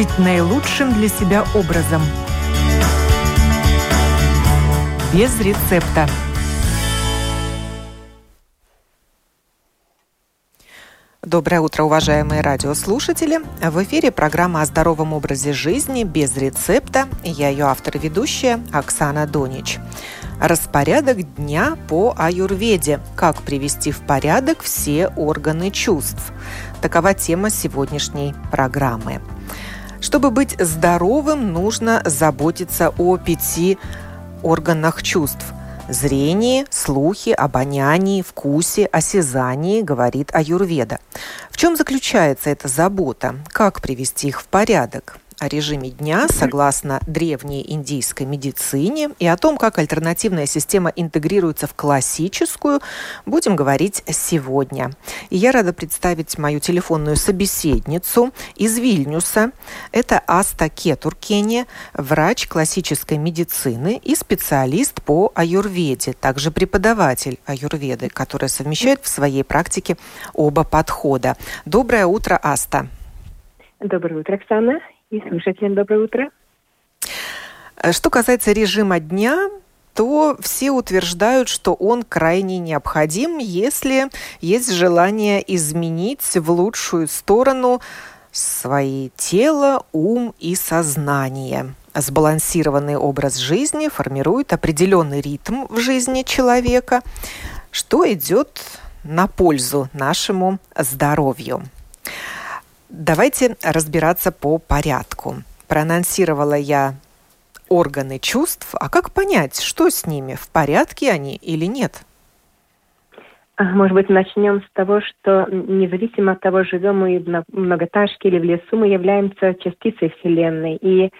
жить наилучшим для себя образом. Без рецепта. Доброе утро, уважаемые радиослушатели. В эфире программа о здоровом образе жизни без рецепта. Я ее автор и ведущая Оксана Донич. Распорядок дня по аюрведе. Как привести в порядок все органы чувств. Такова тема сегодняшней программы. Чтобы быть здоровым, нужно заботиться о пяти органах чувств – зрении, слухе, обонянии, вкусе, осязании, говорит Аюрведа. В чем заключается эта забота? Как привести их в порядок? О режиме дня согласно древней индийской медицине и о том, как альтернативная система интегрируется в классическую, будем говорить сегодня. И я рада представить мою телефонную собеседницу из Вильнюса. Это Аста Кетуркене, врач классической медицины и специалист по аюрведе, также преподаватель аюрведы, который совмещает в своей практике оба подхода. Доброе утро, Аста. Доброе утро, Оксана и слушателям доброе утро. Э, что касается режима дня, то все утверждают, что он крайне необходим, если есть желание изменить в лучшую сторону свои тело, ум и сознание. Сбалансированный образ жизни формирует определенный ритм в жизни человека, что идет на пользу нашему здоровью. Давайте разбираться по порядку. Проанонсировала я органы чувств, а как понять, что с ними, в порядке они или нет? А, может быть, начнем с того, что независимо от того, живем мы в многотажке или в лесу, мы являемся частицей Вселенной. И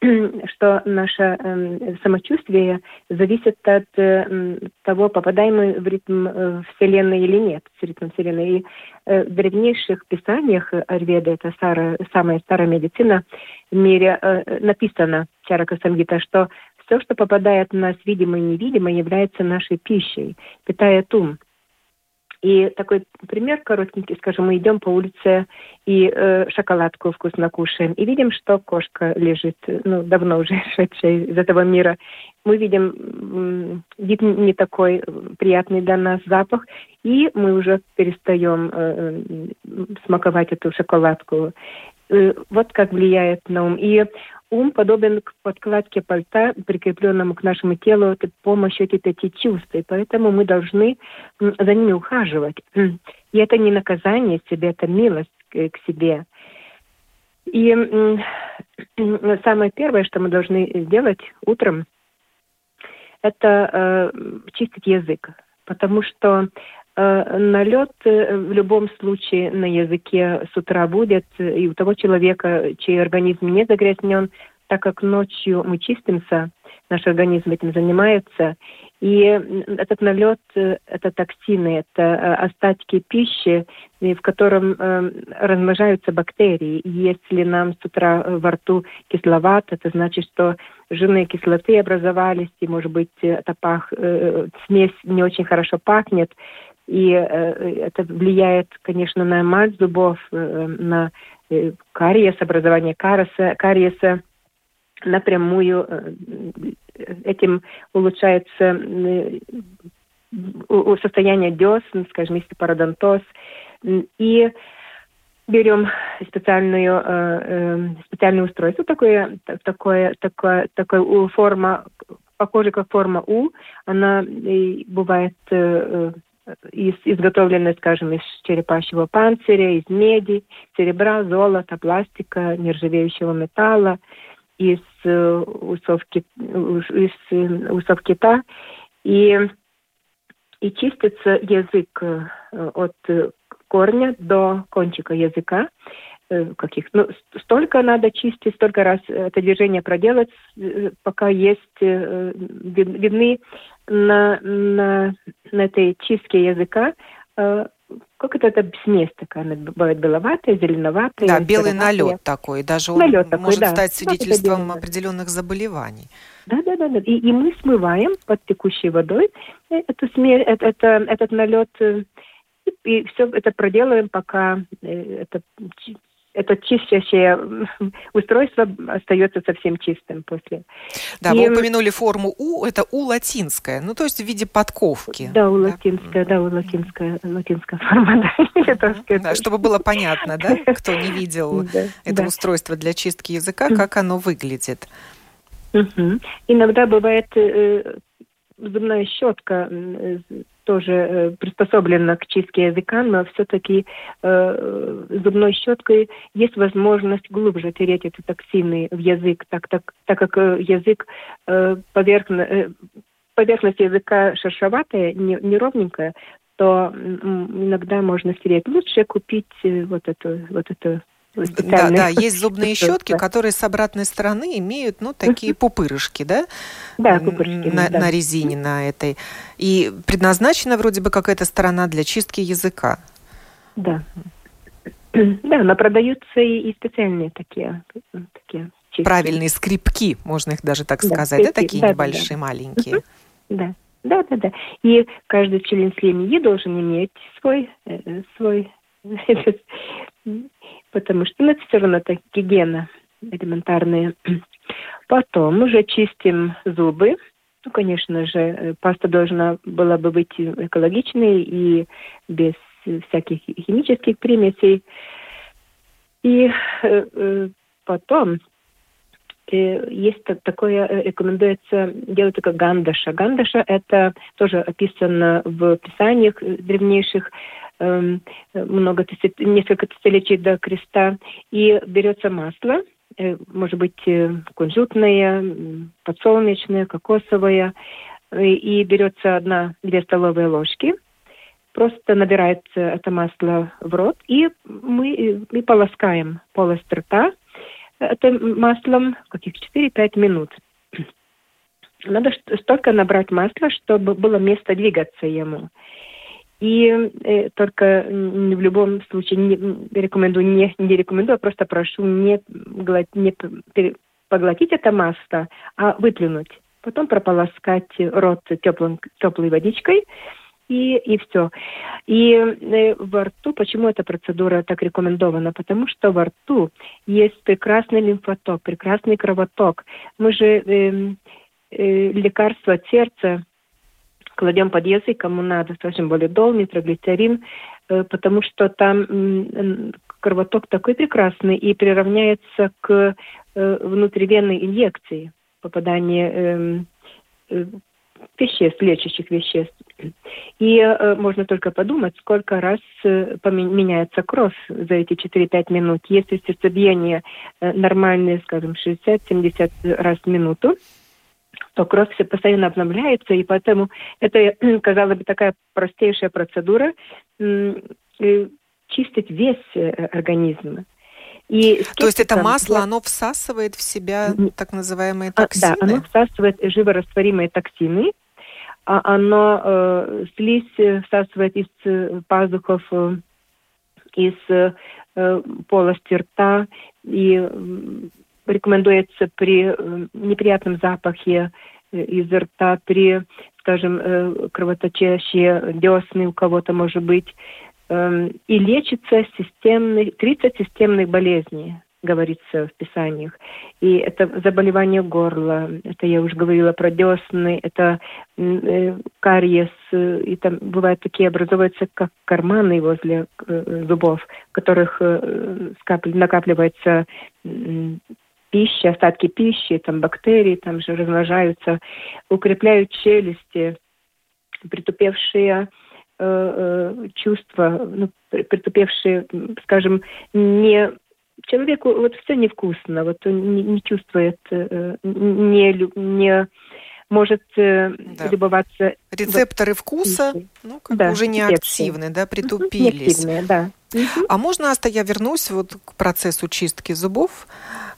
что наше э, самочувствие зависит от э, того, попадаем мы в ритм э, Вселенной или нет, в ритм Вселенной. И в древнейших писаниях Арведа, это старая, самая старая медицина в мире, э, написано, Чарака Самгита, что все, что попадает в нас видимо и невидимо, является нашей пищей, питает ум. И такой пример коротенький, скажем, мы идем по улице и э, шоколадку вкусно кушаем, и видим, что кошка лежит, ну, давно уже шедшая из этого мира. Мы видим вид не такой приятный для нас запах, и мы уже перестаем э, э смаковать эту шоколадку. Э, вот как влияет на ум. И ум подобен к подкладке пальта, прикрепленному к нашему телу с помощью этих пяти чувств. И поэтому мы должны за ними ухаживать. И это не наказание себе, это милость к себе. И самое первое, что мы должны сделать утром, это э, чистить язык. Потому что налет э, в любом случае на языке с утра будет, и у того человека, чей организм не загрязнен, так как ночью мы чистимся, наш организм этим занимается, и этот налет э, — это токсины, это остатки пищи, в котором размножаются бактерии. Если нам с утра во рту кисловато, это значит, что жирные кислоты образовались, и, может быть, эта пах, смесь не очень хорошо пахнет, и э, это влияет, конечно, на мать зубов, э, на э, кариес, образование кариеса, кариеса напрямую. Этим улучшается состояние десен, скажем, если пародонтоз. И берем специальную, специальное устройство, такое, такое, такое, такое форма, похоже как форма У, она бывает из, изготовлены, скажем, из черепашьего панциря, из меди, серебра, золота, пластика, нержавеющего металла, из э, усов, из э, усов кита. И, и чистится язык э, от корня до кончика языка. Э, каких. Ну, столько надо чистить, столько раз это движение проделать, э, пока есть видны на, на, на этой чистке языка как это, это смесь такая, она бывает беловатая, зеленоватая. Да, белый налет такой, даже он налет такой, может да. стать свидетельством определенных заболеваний. Да, да, да, да. И, и мы смываем под текущей водой эту смесь, это, это, этот налет, и все это проделаем, пока это это чистящее устройство остается совсем чистым после. Да, и... вы упомянули форму У, это У латинская, ну то есть в виде подковки. Да, У да? латинская, да, У латинская, латинская форма, да. да чтобы было понятно, да, кто не видел это устройство для чистки языка, как оно выглядит. Иногда бывает э, зубная щетка тоже э, приспособлена к чистке языка, но все-таки э, зубной щеткой есть возможность глубже тереть эти токсины в язык, так, так, так как э, язык э, поверхно, э, поверхность языка шершоватая, не, неровненькая, то иногда можно стереть. Лучше купить э, вот эту, вот эту да, да, есть зубные щетки, которые с обратной стороны имеют, ну, такие пупырышки, да? Да, пупырышки. На, да. на резине, на этой. И предназначена вроде бы какая-то сторона для чистки языка. Да. Да, но продаются и, и специальные такие, такие чистки. Правильные скрипки, можно их даже так да, сказать, скрипки. да, такие да, небольшие, да, маленькие. Да, да, да, да. И каждый член семьи должен иметь свой, э, свой потому что ну, это все равно так гигиена элементарная. Потом уже чистим зубы. Ну, конечно же, э, паста должна была бы быть экологичной и без всяких химических примесей. И э, э потом э, есть такое, э, рекомендуется делать только гандаша. Гандаша это тоже описано в писаниях древнейших много тысяч, несколько тысячелетий до креста, и берется масло, э, может быть, э, кунжутное, подсолнечное, кокосовое, э, и берется одна-две столовые ложки, просто набирается это масло в рот, и мы, мы полоскаем полость рта этим маслом каких 4-5 минут. Надо столько набрать масла, чтобы было место двигаться ему. И э, только в любом случае не рекомендую, не, не рекомендую, а просто прошу не, не поглотить это масло, а выплюнуть. Потом прополоскать рот теплым, теплой водичкой, и, и все. И э, во рту, почему эта процедура так рекомендована? Потому что во рту есть прекрасный лимфоток, прекрасный кровоток. Мы же э, э, лекарства от сердца кладем под язык, кому надо, скажем, болидол, нитроглицерин, э, потому что там кровоток такой прекрасный и приравняется к э, внутривенной инъекции, попадание эм, э, веществ, лечащих веществ. И можно только подумать, сколько раз поменяется кровь за эти 4-5 минут. Если сердцебиение нормальное, скажем, 60-70 раз в минуту, то кровь все постоянно обновляется, и поэтому это, казалось бы, такая простейшая процедура чистить весь э, организм. И То есть это масло, оно всасывает в себя так называемые токсины? А, да, оно всасывает живорастворимые токсины, а оно э, слизь всасывает из э, пазухов, э, из э, полости рта и рекомендуется при э, неприятном запахе э, из рта, при, скажем, э, кровоточащие десны у кого-то, может быть, эм, и лечится системный, 30 системных болезней, говорится в Писаниях. И это заболевание горла, это я уже говорила про десны, это кариес, и там бывают такие, образуются как карманы возле зубов, в которых накапливается пищи, остатки пищи, там бактерии там же размножаются, укрепляют челюсти, притупевшие э, э, чувства, ну, притупевшие, скажем, не человеку вот все невкусно, вот он не, не чувствует, э, не, не может э, да. любоваться. Рецепторы вот, вкуса ну, как да, уже не активны, да, притупились. Не активные, да. А можно, Аста, я вернусь вот к процессу чистки зубов,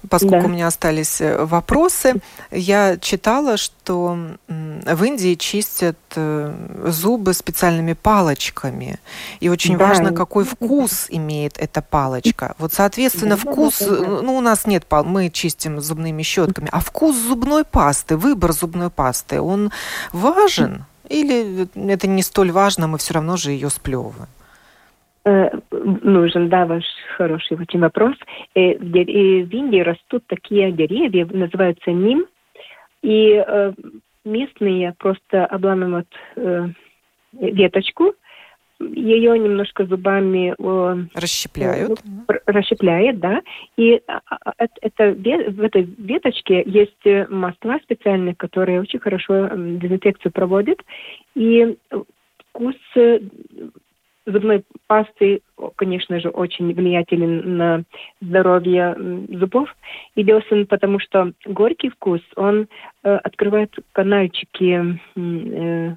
поскольку да. у меня остались э, вопросы. Я читала, что в Индии чистят э, зубы специальными палочками. И очень да. важно, какой вкус имеет эта палочка. Вот, соответственно, да, вкус, да, да, да. ну, у нас нет, мы чистим зубными щетками, а вкус зубной пасты, выбор зубной пасты, он важен? Или это не столь важно, мы все равно же ее сплевываем? Э, нужен, да, ваш хороший очень вопрос. Э, в Индии растут такие деревья, называются ним, и местные просто обламывают веточку, ее немножко зубами расщепляют. расщепляет, да. И а, а, это, в этой веточке есть масла специальные, которые очень хорошо дезинфекцию проводят. И вкус зубной пасты, конечно же, очень влиятелен на здоровье зубов и десен, потому что горький вкус, он э, открывает канальчики, э,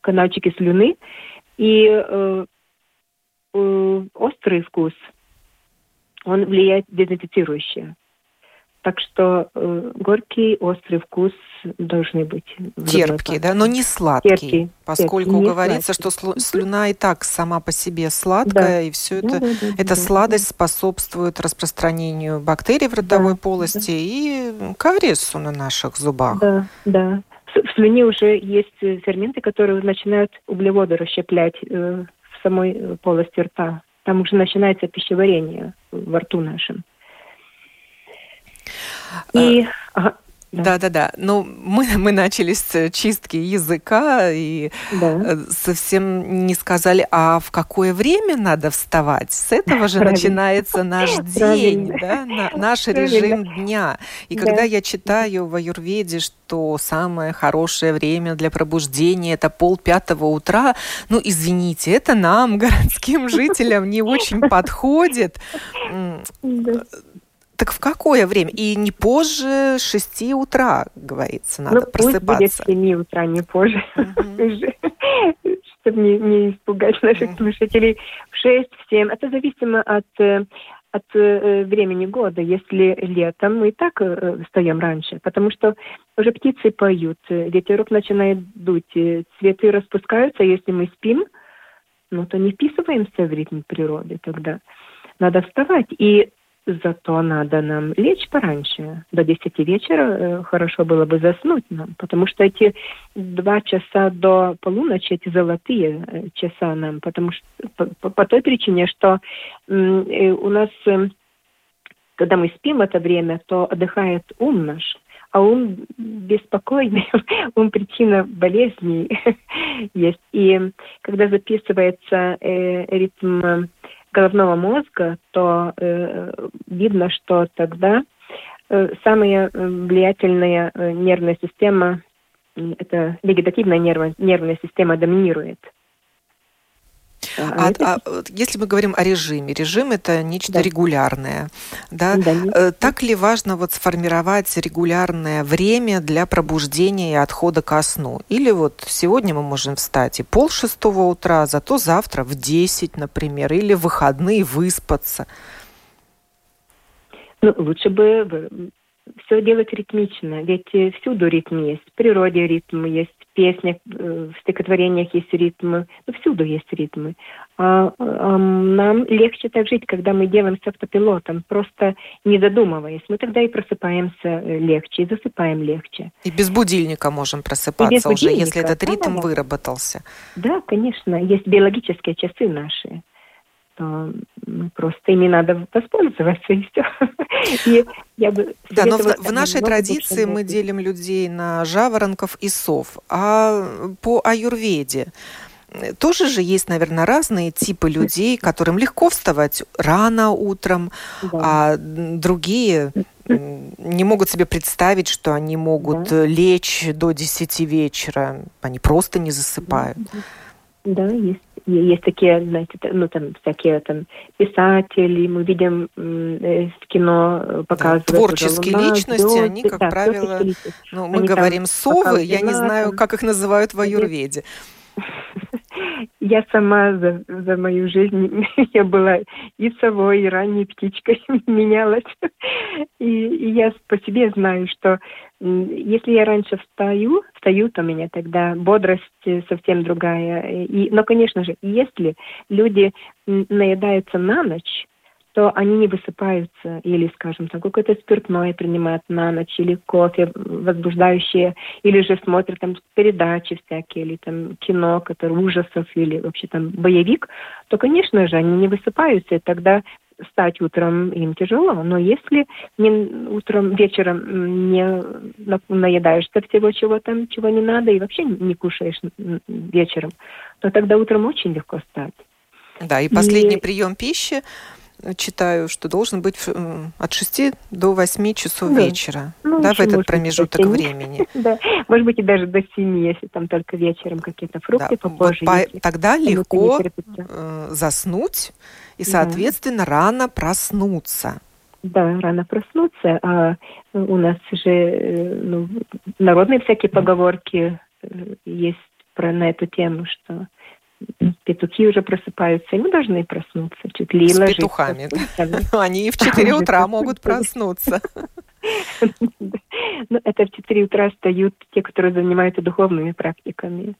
канальчики слюны, и э, э, острый вкус, он влияет дезинфицирующе. Так что э, горький, острый вкус должны быть. Терпкий, да, но не сладкий. Терпкий, поскольку терпкий, говорится, сладкий. что слюна и так сама по себе сладкая, да. и все это, да, да, эта да, сладость да. способствует распространению бактерий в ротовой да, полости да. и кариесу на наших зубах. Да, да. В слюне уже есть ферменты, которые начинают углеводы расщеплять э, в самой э, полости рта. Там уже начинается пищеварение во рту нашем. И, ага, да, да, да. Ну, мы, мы начали с чистки языка и да. Э, совсем не сказали, а в какое время надо вставать. С этого же Правильно. начинается наш день, да, на, наш Правильно. режим дня. И да. когда я читаю в Аюрведе, что самое хорошее время для пробуждения это пол пятого утра, ну, извините, это нам, городским жителям, не очень подходит. Так в какое время? И не позже 6 утра, говорится, надо ну, просыпаться. Пусть будет 7 утра, не позже. Чтобы не, не испугать наших слушателей. В 6, в 7. Это зависимо от э, от э, времени года. Если летом, мы и так э, встаем раньше, потому что уже птицы поют, ветерок начинает дуть, цветы распускаются, если мы спим, ну то не вписываемся в ритм природы тогда. Надо вставать. И Зато надо нам лечь пораньше. До 10 вечера э, хорошо было бы заснуть нам, потому что эти два часа до полуночи, эти золотые э, часа нам, потому что по, по той причине, что э, у нас, э, когда мы спим это время, то отдыхает ум наш, а ум беспокойный, ум причина болезней есть. И когда записывается ритм головного мозга, то э, видно, что тогда э, самая э, влиятельная э, нервная система, это вегетативная нервная, нервная система доминирует. А, а, а если мы говорим о режиме, режим это нечто да. регулярное, да? да э, так ли важно вот сформировать регулярное время для пробуждения и отхода ко сну? Или вот сегодня мы можем встать и пол шестого утра, зато завтра в десять, например, или в выходные выспаться? Ну, лучше бы все делать ритмично, ведь всюду ритм есть, в природе ритм есть, песнях, э, в стихотворениях есть ритмы, ну, всюду есть ритмы. А, а нам легче так жить, когда мы делаем с автопилотом, просто не задумываясь. Мы тогда и просыпаемся э, легче, и засыпаем легче. И без будильника можем просыпаться уже, если этот ритм да, выработался. Да, конечно. Есть биологические часы наши то просто ими надо воспользоваться и все. И я бы да, но в, в нашей традиции мы делим людей на жаворонков и сов. А по аюрведе тоже же есть, наверное, разные типы людей, которым легко вставать рано утром, да. а другие не могут себе представить, что они могут да. лечь до 10 вечера. Они просто не засыпают. Да, есть есть такие, знаете, ну там всякие там писатели, мы видим э, в кино э, показывают. Да, творческие луна, личности, звезды, они, как да, правило, ну, мы они говорим совы, я не знаю, как их называют в аюрведе. Я сама за, за мою жизнь, я была и совой, и ранней птичкой, менялась. И, и я по себе знаю, что если я раньше встаю, встаю, то у меня тогда бодрость совсем другая. И, но, конечно же, если люди наедаются на ночь, что они не высыпаются или, скажем, там какое-то спиртное принимают на ночь, или кофе возбуждающее, или же смотрят там передачи всякие, или там кино, которое ужасов, или вообще там боевик, то, конечно же, они не высыпаются, и тогда встать утром им тяжело, но если не утром, вечером не наедаешься всего чего там, чего не надо, и вообще не кушаешь вечером, то тогда утром очень легко встать. Да, и последний и... прием пищи читаю, что должен быть от 6 до 8 часов да. вечера, ну, да, в этот промежуток времени. да, может быть и даже до 7, если там только вечером какие-то фрукты да. попозже. Вот по- тогда легко э, заснуть и, соответственно, да. рано проснуться. Да, рано проснуться. А у нас же э, ну, народные всякие поговорки э, есть про на эту тему, что петухи уже просыпаются, и мы должны проснуться чуть ли С петухами. Они и в 4 утра могут проснуться. Ну, это в 4 утра встают те, которые занимаются духовными практиками.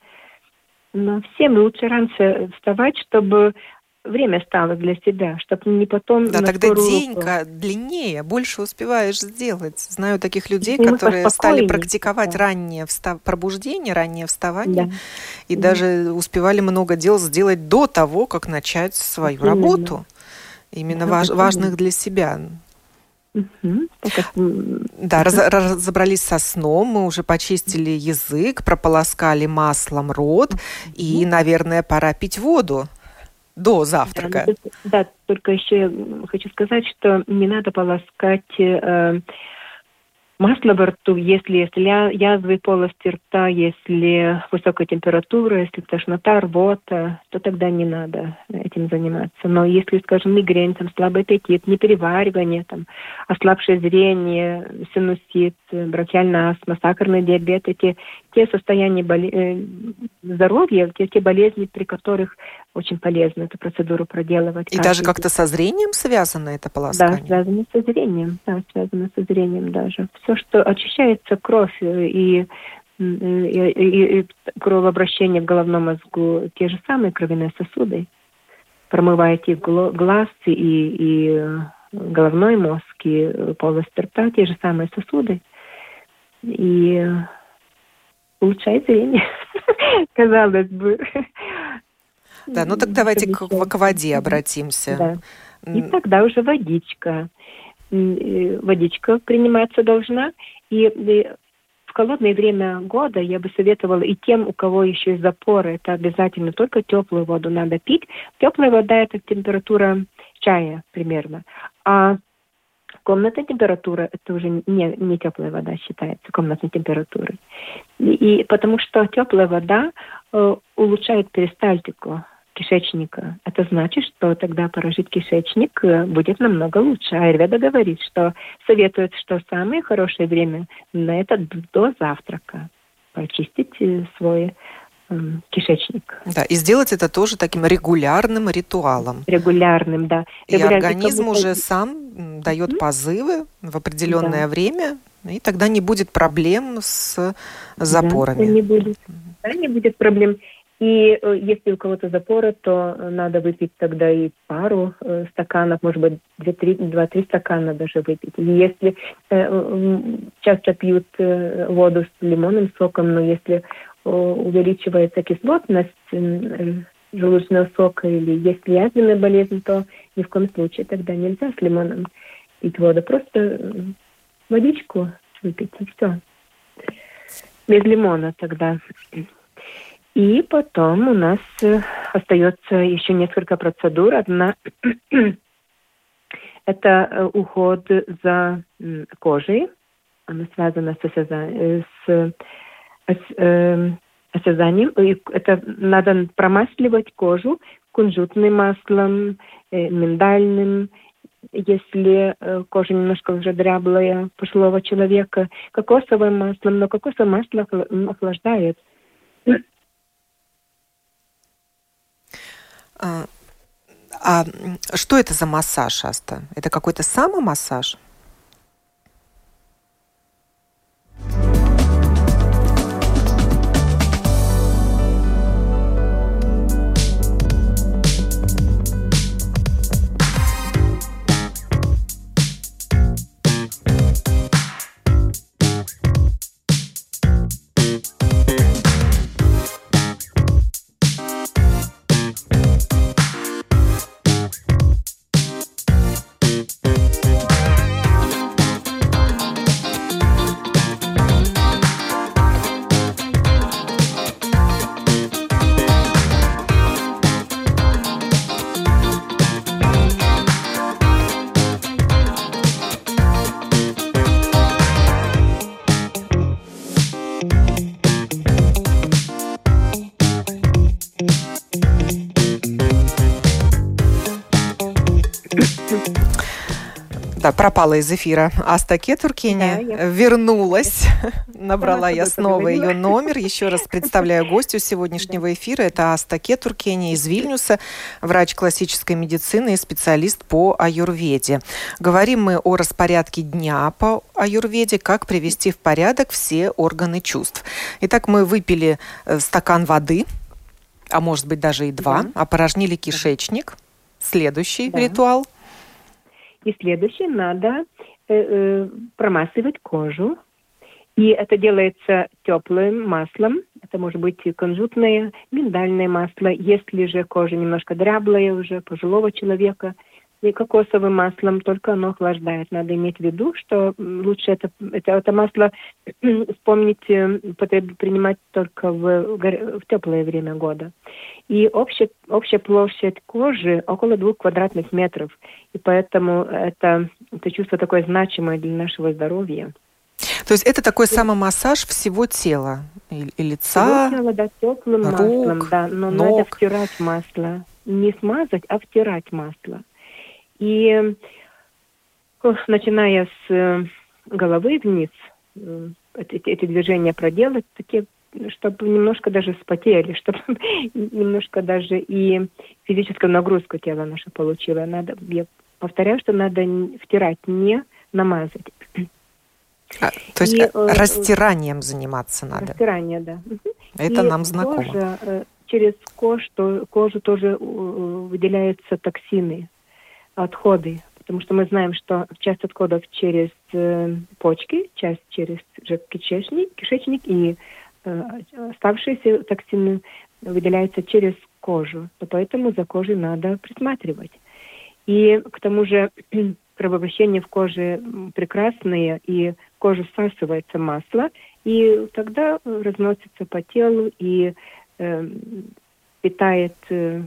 Но всем лучше раньше вставать, чтобы время стало для себя, чтобы не потом... Да, тогда день длиннее, больше успеваешь сделать. Знаю таких людей, и которые стали практиковать да. раннее встав... пробуждение, раннее вставание, да. и да. даже успевали много дел сделать до того, как начать свою Именно. работу. Именно да, важ... важных для себя. Угу. Да, раз, разобрались со сном, мы уже почистили язык, прополоскали маслом рот, угу. и, наверное, пора пить воду до завтрака. Да, да, только еще хочу сказать, что не надо полоскать э, Масло во рту, если есть язвы полости рта, если высокая температура, если тошнота, рвота, то тогда не надо этим заниматься. Но если, скажем, мигрень, там, слабый аппетит, непереваривание, там, ослабшее зрение, синусит, бронхиальная астма, сахарный диабет, эти те состояния боли... Э, здоровья, те, те болезни, при которых очень полезно эту процедуру проделывать. И даже как-то со зрением связано это полоскание? Да, связано со зрением, да, связано со зрением даже все, что очищается кровь и, и, и, и кровообращение в головном мозгу, те же самые кровяные сосуды. Промываете глаз и, и головной мозг, и полость рта, те же самые сосуды. И улучшает зрение, казалось бы. Да, ну так давайте к, к воде обратимся. Да. И тогда уже водичка. Э, водичка приниматься должна. И в холодное время года я бы советовала и тем, у кого еще есть запоры, это обязательно только теплую воду надо пить. Теплая вода это температура чая примерно. А комнатная температура это уже не, не теплая вода считается комнатной температурой. И, и потому что теплая вода э, улучшает перистальтику кишечника. Это значит, что тогда поражить кишечник э, будет намного лучше. Айрведа говорит, что советует, что самое хорошее время на это до завтрака. Почистить э, свой кишечник. Да, и сделать это тоже таким регулярным ритуалом. Регулярным, да. И организм уже сам дает mm-hmm. позывы в определенное да. время, и тогда не будет проблем с запорами. Да, не будет. Да, не будет проблем. И э, если у кого-то запоры, то надо выпить тогда и пару э, стаканов, может быть, два-три стакана даже выпить. И если э, часто пьют э, воду с лимонным соком, но если э, увеличивается кислотность э, желудочного сока или есть язвенная болезнь, то ни в коем случае тогда нельзя с лимоном пить воду. Просто э, водичку выпить, и все. Без лимона тогда. И потом у нас э, остается еще несколько процедур. Одна это э, уход за кожей. Она связана. С, с, осязанием. И это надо промасливать кожу кунжутным маслом, э, миндальным, если кожа немножко уже дряблая пожилого человека, кокосовым маслом, но кокосовое масло охлаждает. А, а что это за массаж, Аста? Это какой-то самомассаж? Да, пропала из эфира Аста Кетуркини, да, я... вернулась, набрала я снова ее номер. Еще раз представляю гостю сегодняшнего эфира. Это Аста Кетуркини из Вильнюса, врач классической медицины и специалист по аюрведе. Говорим мы о распорядке дня по аюрведе, как привести в порядок все органы чувств. Итак, мы выпили э, стакан воды, а может быть даже и два, да. опорожнили кишечник. Следующий да. ритуал – и следующее, надо э, э, промасывать кожу. И это делается теплым маслом. Это может быть кунжутное, миндальное масло. Если же кожа немножко дряблая уже, пожилого человека – и кокосовым маслом, только оно охлаждает. Надо иметь в виду, что лучше это, это, это масло вспомнить, э, принимать только в, в теплое время года. И общая, общая площадь кожи около двух квадратных метров. И поэтому это, это чувство такое значимое для нашего здоровья. То есть это такой самомассаж всего тела и, и лица, всего тела, да, теплым рук, маслом, да, но ног. надо втирать масло. Не смазать, а втирать масло. И начиная с э, головы вниз, э, эти, эти движения проделать, такие, чтобы немножко даже спотели, чтобы немножко даже и физическую нагрузку тело наше получило. Надо, я повторяю, что надо втирать, не намазать. А, то есть и, э, растиранием заниматься надо? Растирание, да. Это и нам знакомо. Кожа, через кожу, кожу тоже выделяются токсины, отходы, потому что мы знаем, что часть отходов через э, почки, часть через кишечник, кишечник и э, оставшиеся токсины выделяются через кожу. Поэтому за кожей надо присматривать. И к тому же кровообращение в коже прекрасное, и кожа всасывается масло, и тогда разносится по телу и э, питает, э,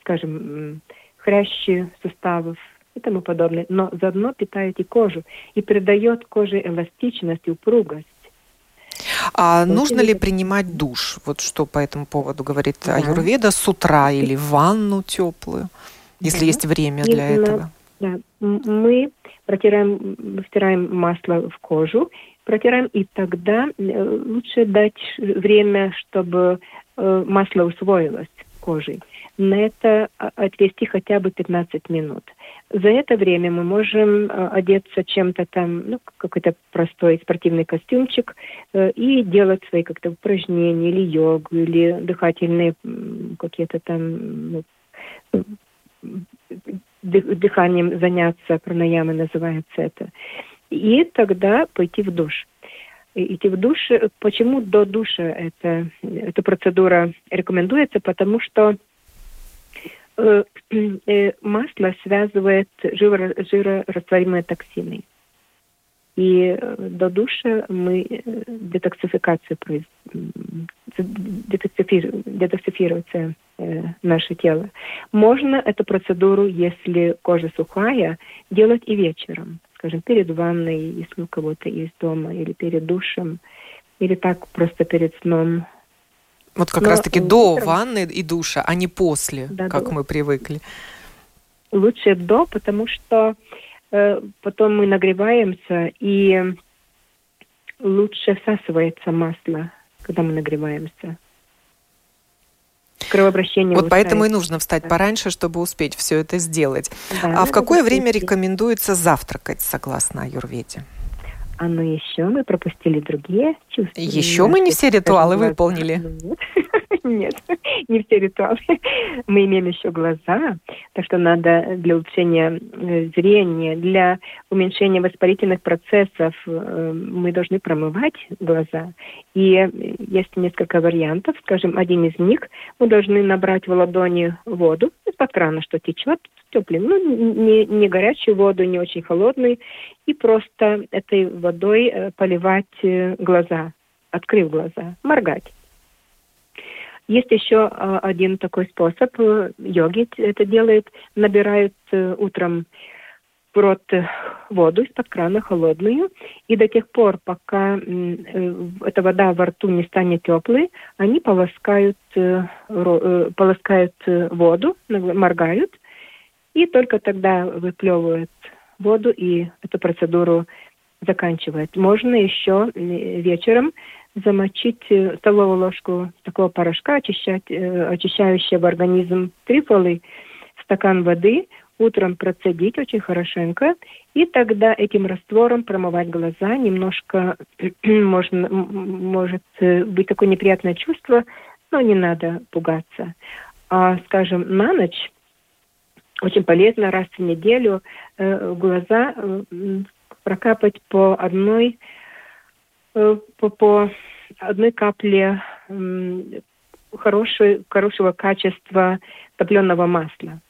скажем, хрящи суставов и тому подобное, но заодно питает и кожу и придает коже эластичность и упругость. А То нужно ли принимать душ? Вот что по этому поводу говорит да. Аюрведа с утра или ванну теплую, если да. есть время для Именно, этого? Да. Мы протираем, втираем масло в кожу, протираем, и тогда э, лучше дать время, чтобы э, масло усвоилось кожей на это а, отвести хотя бы 15 минут. За это время мы можем а, одеться чем-то там, ну, какой-то простой спортивный костюмчик э, и делать свои как-то упражнения или йогу, или дыхательные какие-то там ну, дыханием заняться, пранаямой называется это. И тогда пойти в душ идти в душ. Почему до душа это, эта процедура рекомендуется? Потому что Э, э, масло связывает жиро, жирорастворимые токсины. И э, до душа мы детоксификацию детоксифируется наше тело. Можно эту процедуру, если кожа сухая, делать и вечером, скажем, перед ванной, если у кого-то есть дома, или перед душем, или так просто перед сном вот как раз-таки до утром... ванны и душа, а не после, да, как до... мы привыкли. Лучше до, потому что э, потом мы нагреваемся, и лучше всасывается масло, когда мы нагреваемся. Кровообращение вот поэтому и нужно встать да. пораньше, чтобы успеть все это сделать. Да, а в какое время рекомендуется завтракать, согласно Аюрведе? А ну еще мы пропустили другие чувства. Еще мы не все ритуалы выполнили. Нет. Нет, не все ритуалы. Мы имеем еще глаза, так что надо для улучшения э, зрения, для уменьшения воспалительных процессов э, мы должны промывать глаза. И есть несколько вариантов. Скажем, один из них мы должны набрать в ладони воду из-под крана, что течет, теплым, ну, не, не горячую воду, не очень холодную, и просто этой водой э, поливать глаза, открыв глаза, моргать. Есть еще а, один такой способ. Э, йоги это делают. Набирают э, утром в рот э, воду из-под крана холодную, и до тех пор, пока эта вода во рту не станет теплой, они полоскают, полоскают воду, моргают, И только тогда выплевывают воду и эту процедуру заканчивает. Можно еще вечером замочить столовую ложку такого порошка, очищать, очищающего организм трифолы, стакан воды, утром процедить очень хорошенько, и тогда этим раствором промывать глаза. Немножко можно, может быть такое неприятное чувство, но не надо пугаться. А, скажем, на ночь очень полезно раз в неделю э, глаза э, прокапать по одной э, по, по одной капле хорошего, хорошего качества топленого масла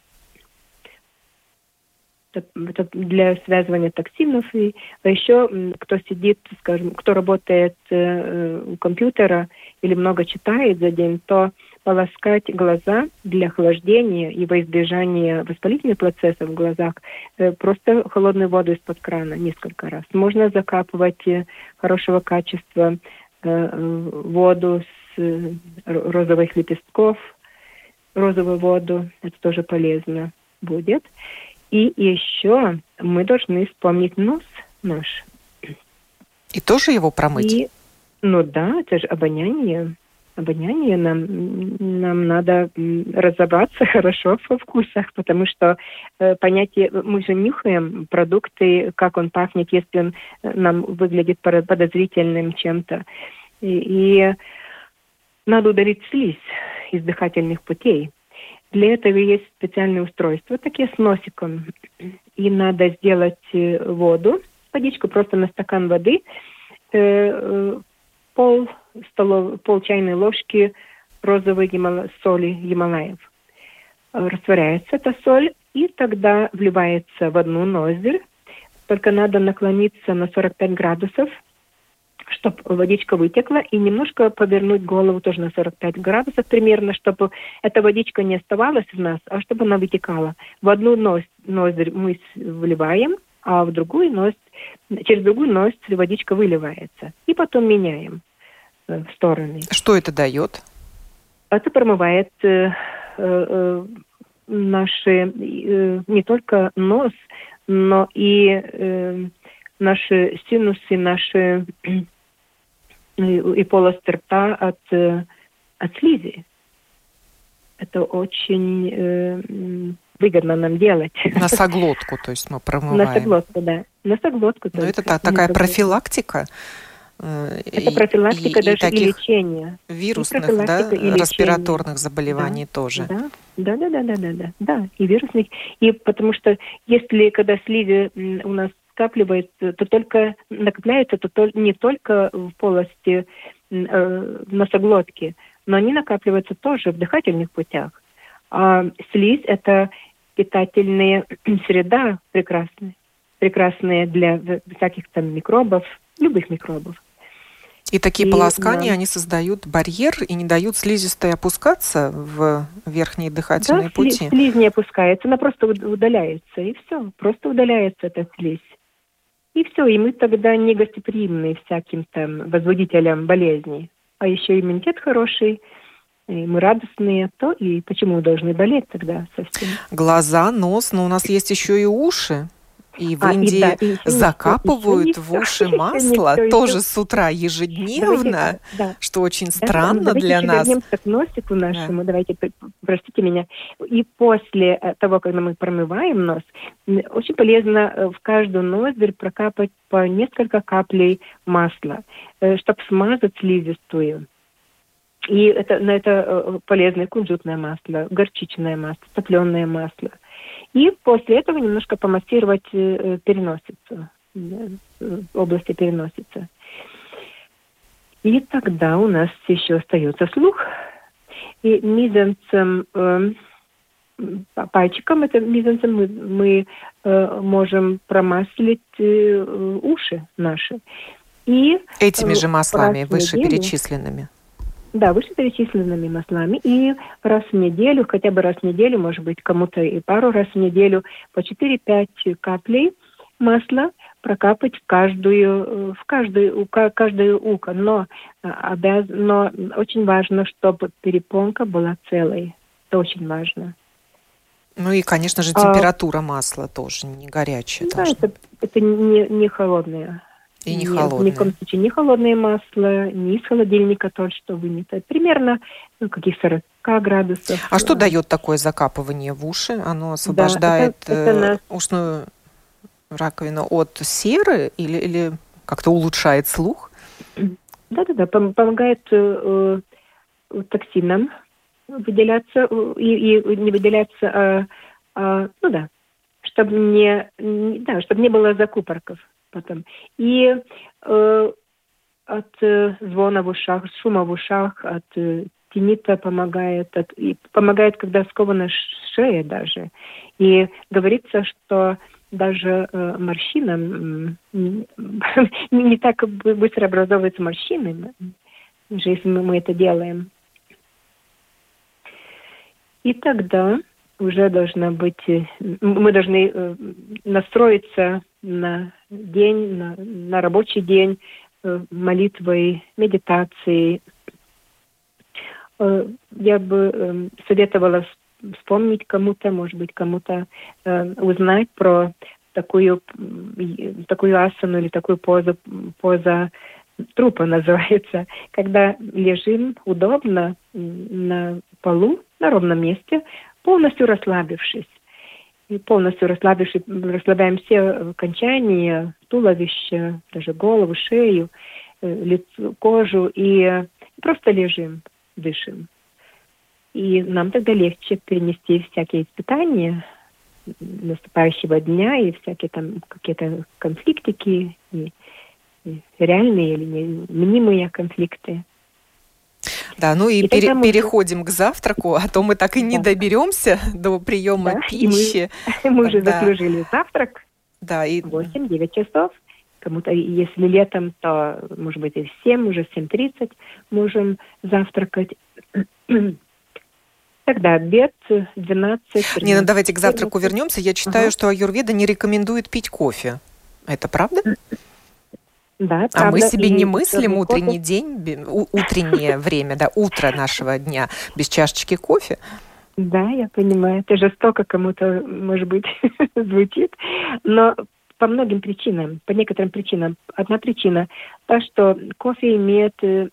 это для связывания токсинов. И а еще кто сидит, скажем, кто работает э, у компьютера или много читает за день, то полоскать глаза для охлаждения и во избежание воспалительных процессов в глазах э, просто холодную воду из-под крана несколько раз. Можно закапывать э, хорошего качества э, воду с розовых лепестков, розовую воду, это тоже полезно будет. И еще мы должны вспомнить нос наш. И тоже его промыть? И, ну да, это же обоняние. Обоняние нам, нам надо разобраться хорошо во вкусах, потому что э, понятие, мы же нюхаем продукты, как он пахнет, если он э, нам выглядит подозрительным чем-то. И, и надо удалить слизь из дыхательных путей. Для этого есть специальные устройства, такие с носиком. И надо сделать э, воду, водичку просто на стакан воды, э, пол, столов, пол чайной ложки розовой гимала, соли Гималаев. Растворяется эта соль, и тогда вливается в одну ноздрь. Только надо наклониться на 45 градусов – чтобы водичка вытекла, и немножко повернуть голову тоже на 45 градусов примерно, чтобы эта водичка не оставалась в нас, а чтобы она вытекала. В одну ноздрь мы вливаем, а в другую ноздрь, через другую ноздрь водичка выливается. И потом меняем э, в стороны. Что это дает? Это промывает э, э, наши, э, не только нос, но и э, наши синусы, наши и полость рта от, э, от слизи. Это очень э, выгодно нам делать. Носоглотку, то есть мы промываем. Носоглотку, да. Носоглотку. Но это та, такая профилактика. Э, это профилактика и, даже и, и лечение. Вирусных, да, респираторных заболеваний да, тоже. Да, да, да, да, да, да, да, да, и вирусных. И потому что если когда слизи у нас скапливается, то только накопляется то, то не только в полости э, носоглотки, но они накапливаются тоже в дыхательных путях. А слизь – это питательная среда прекрасная, прекрасная для всяких там микробов, любых микробов. И такие и, полоскания, да. они создают барьер и не дают слизистой опускаться в верхние дыхательные да, пути? слизь не опускается, она просто удаляется, и все, просто удаляется эта слизь. И все, и мы тогда не гостеприимны всяким там возводителям болезней. А еще иммунитет хороший, и мы радостные, то и почему должны болеть тогда совсем? Глаза, нос, но у нас есть еще и уши. И в а, Индии и, да, и закапывают еще, в уши масло еще, тоже еще. с утра ежедневно, давайте, да. что очень странно да, для нас. Давайте к носику нашему, да. давайте, простите меня. И после э, того, когда мы промываем нос, очень полезно э, в каждую ноздрь прокапать по несколько каплей масла, э, чтобы смазать слизистую. И это, на это полезное кунжутное масло, горчичное масло, топленое масло – и после этого немножко помассировать э, переносицу, области переносицы. И тогда у нас еще остается слух. И мизенцем, э, пальчиком, это мизенцем мы, мы э, можем промаслить э, уши наши. И Этими же маслами вышеперечисленными. Да, вышеперечисленными маслами. И раз в неделю, хотя бы раз в неделю, может быть, кому-то и пару раз в неделю, по 4-5 каплей масла прокапать в каждую, в каждую, каждое ухо. Но, обяз... Но очень важно, чтобы перепонка была целой. Это очень важно. Ну и, конечно же, а температура а, масла тоже не горячая. Да, это, это не, не холодное. И не Нет, холодное. Ни в коем случае не холодное масло, не из холодильника только что вынято. Примерно ну, каких 40 градусов. А что дает такое закапывание в уши? Оно освобождает да, это, это нас... ушную раковину от серы или, или как-то улучшает слух? Да-да-да, помогает э, э, токсинам выделяться и, и не выделяться, а, а, ну да, чтобы не, да, чтобы не было закупорков потом. И э, от э, звона в ушах, шума в ушах, от э, тенита помогает, от, и помогает, когда скована шея даже. И говорится, что даже э, морщинам не, не так быстро образовываются морщины, если мы это делаем. И тогда уже должна быть, э, мы должны э, настроиться на день, на, на рабочий день э, молитвой, медитацией. Я бы советовала вспомнить кому-то, может быть, кому-то узнать про такую, такую асану или такую позу, поза трупа называется, когда лежим удобно на полу, на ровном месте, полностью расслабившись. И полностью расслабившись, расслабляем все окончания, туловище, даже голову, шею, э, лицо, кожу и просто лежим, дышим. И нам тогда легче перенести всякие испытания наступающего дня и всякие там какие-то конфликтики, и, и реальные или мнимые конфликты. Да, ну и, и пере, мы... переходим к завтраку, а то мы так и не да. доберемся до приема да, пищи. мы, мы уже да. заслужили завтрак. Да, и... 8-9 часов. Кому-то, если летом, то, может быть, и в 7, уже в 7.30 можем завтракать. Тогда обед 12. Не, ну давайте к завтраку вернемся. Я читаю, ага. что аюрведа не рекомендует пить кофе. Это правда? Да, а мы себе не мыслим утренний кофе. день, утреннее время, да, утро нашего дня без чашечки кофе. Да, я понимаю. Это жестоко кому-то, может быть, звучит. Но по многим причинам, по некоторым причинам. Одна причина та, что кофе имеет э,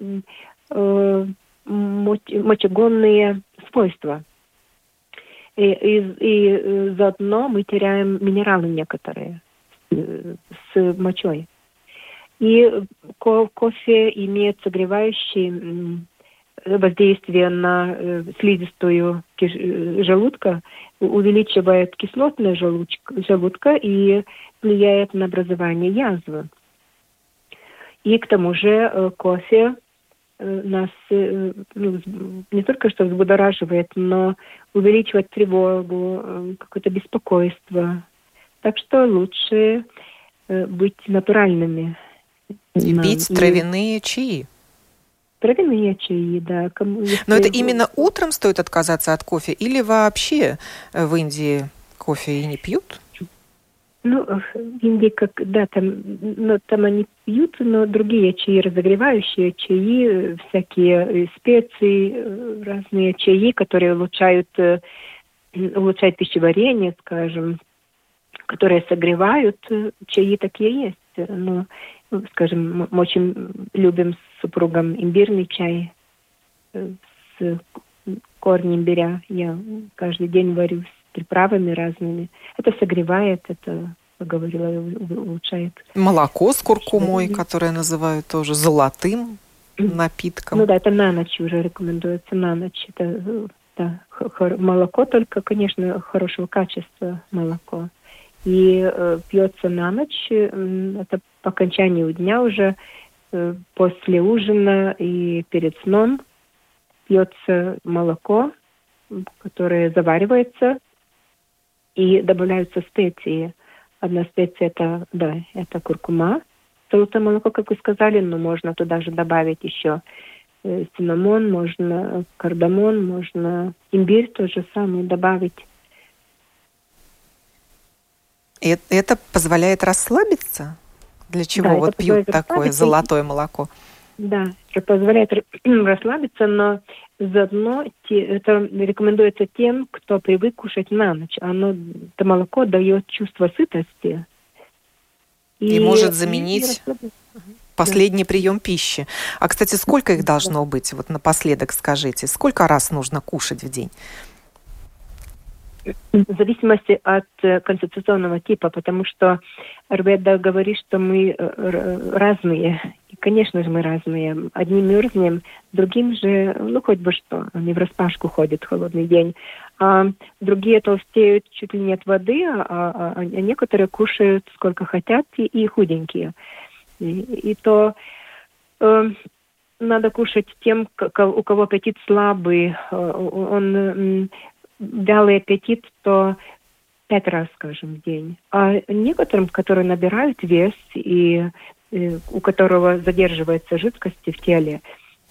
э, мочегонные свойства. И, и, и э, заодно мы теряем минералы некоторые с, с мочой. И кофе имеет согревающий воздействие на э, слизистую э, желудка, увеличивает кислотность желудка и влияет на образование язвы. И к тому же э, кофе нас ну, не только что взбудораживает, но увеличивает тревогу, какое-то беспокойство. Так что лучше быть натуральными и пить травяные чаи. Травяные чаи, да. Кому, Но это именно утром стоит отказаться от кофе или вообще э, в Индии кофе и не пьют? Ну, в Индии, как, да, там, но там они пьют, но другие чаи, разогревающие чаи, всякие э, специи, э, разные чаи, которые улучшают, улучшают пищеварение, скажем, которые согревают, чаи такие есть. Но скажем, мы очень любим с супругом имбирный чай э, с корнем имбиря. Я каждый день варю с приправами разными. Это согревает, это говорила, улучшает. Молоко с куркумой, которое называют тоже золотым напитком. Ну да, это на ночь уже рекомендуется, на ночь. Это да, молоко только, конечно, хорошего качества молоко и э, пьется на ночь. Это по окончанию дня уже э, после ужина и перед сном пьется молоко, которое заваривается и добавляются специи. Одна специя это, да, это куркума, солнце молоко, как вы сказали, но можно туда же добавить еще э, цинамон, можно кардамон, можно имбирь тоже самое добавить. И это позволяет расслабиться? Для чего да, вот пьют такое золотое молоко? Да, это позволяет расслабиться, но заодно это рекомендуется тем, кто привык кушать на ночь. Оно, это молоко дает чувство сытости. И, и может заменить и последний да. прием пищи. А, кстати, сколько их должно быть? Вот напоследок скажите, сколько раз нужно кушать в день? В зависимости от э, конституционного типа, потому что Арведа говорит, что мы э, разные. И, конечно же, мы разные. Одним мерзнем, другим же, ну, хоть бы что, они в распашку ходят в холодный день. А другие толстеют чуть ли не от воды, а, а, а некоторые кушают сколько хотят и, и худенькие. И, и то э, надо кушать тем, у кого аппетит слабый, э, он вялый аппетит, то пять раз, скажем, в день. А некоторым, которые набирают вес и, и у которого задерживается жидкости в теле,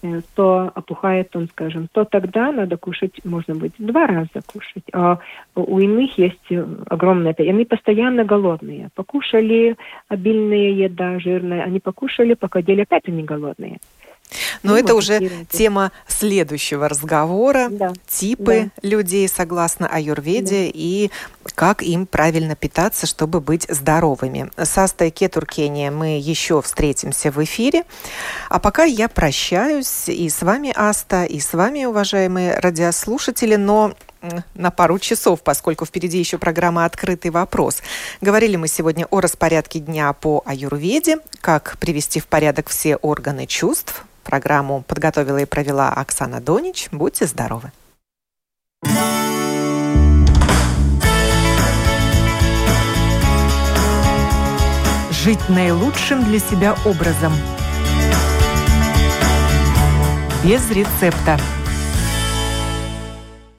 э, то опухает он, скажем, то тогда надо кушать, можно быть, два раза кушать. А у иных есть огромное аппетит. Они постоянно голодные. Покушали обильная еда, жирная, они покушали, покадили, опять они голодные. Но ну, это уже тема следующего разговора. Да. Типы да. людей согласно аюрведе да. и как им правильно питаться, чтобы быть здоровыми. С Астой Кетуркения мы еще встретимся в эфире. А пока я прощаюсь и с вами, Аста, и с вами, уважаемые радиослушатели, но на пару часов, поскольку впереди еще программа «Открытый вопрос». Говорили мы сегодня о распорядке дня по аюрведе, как привести в порядок все органы чувств, Программу подготовила и провела Оксана Донич. Будьте здоровы! Жить наилучшим для себя образом. Без рецепта.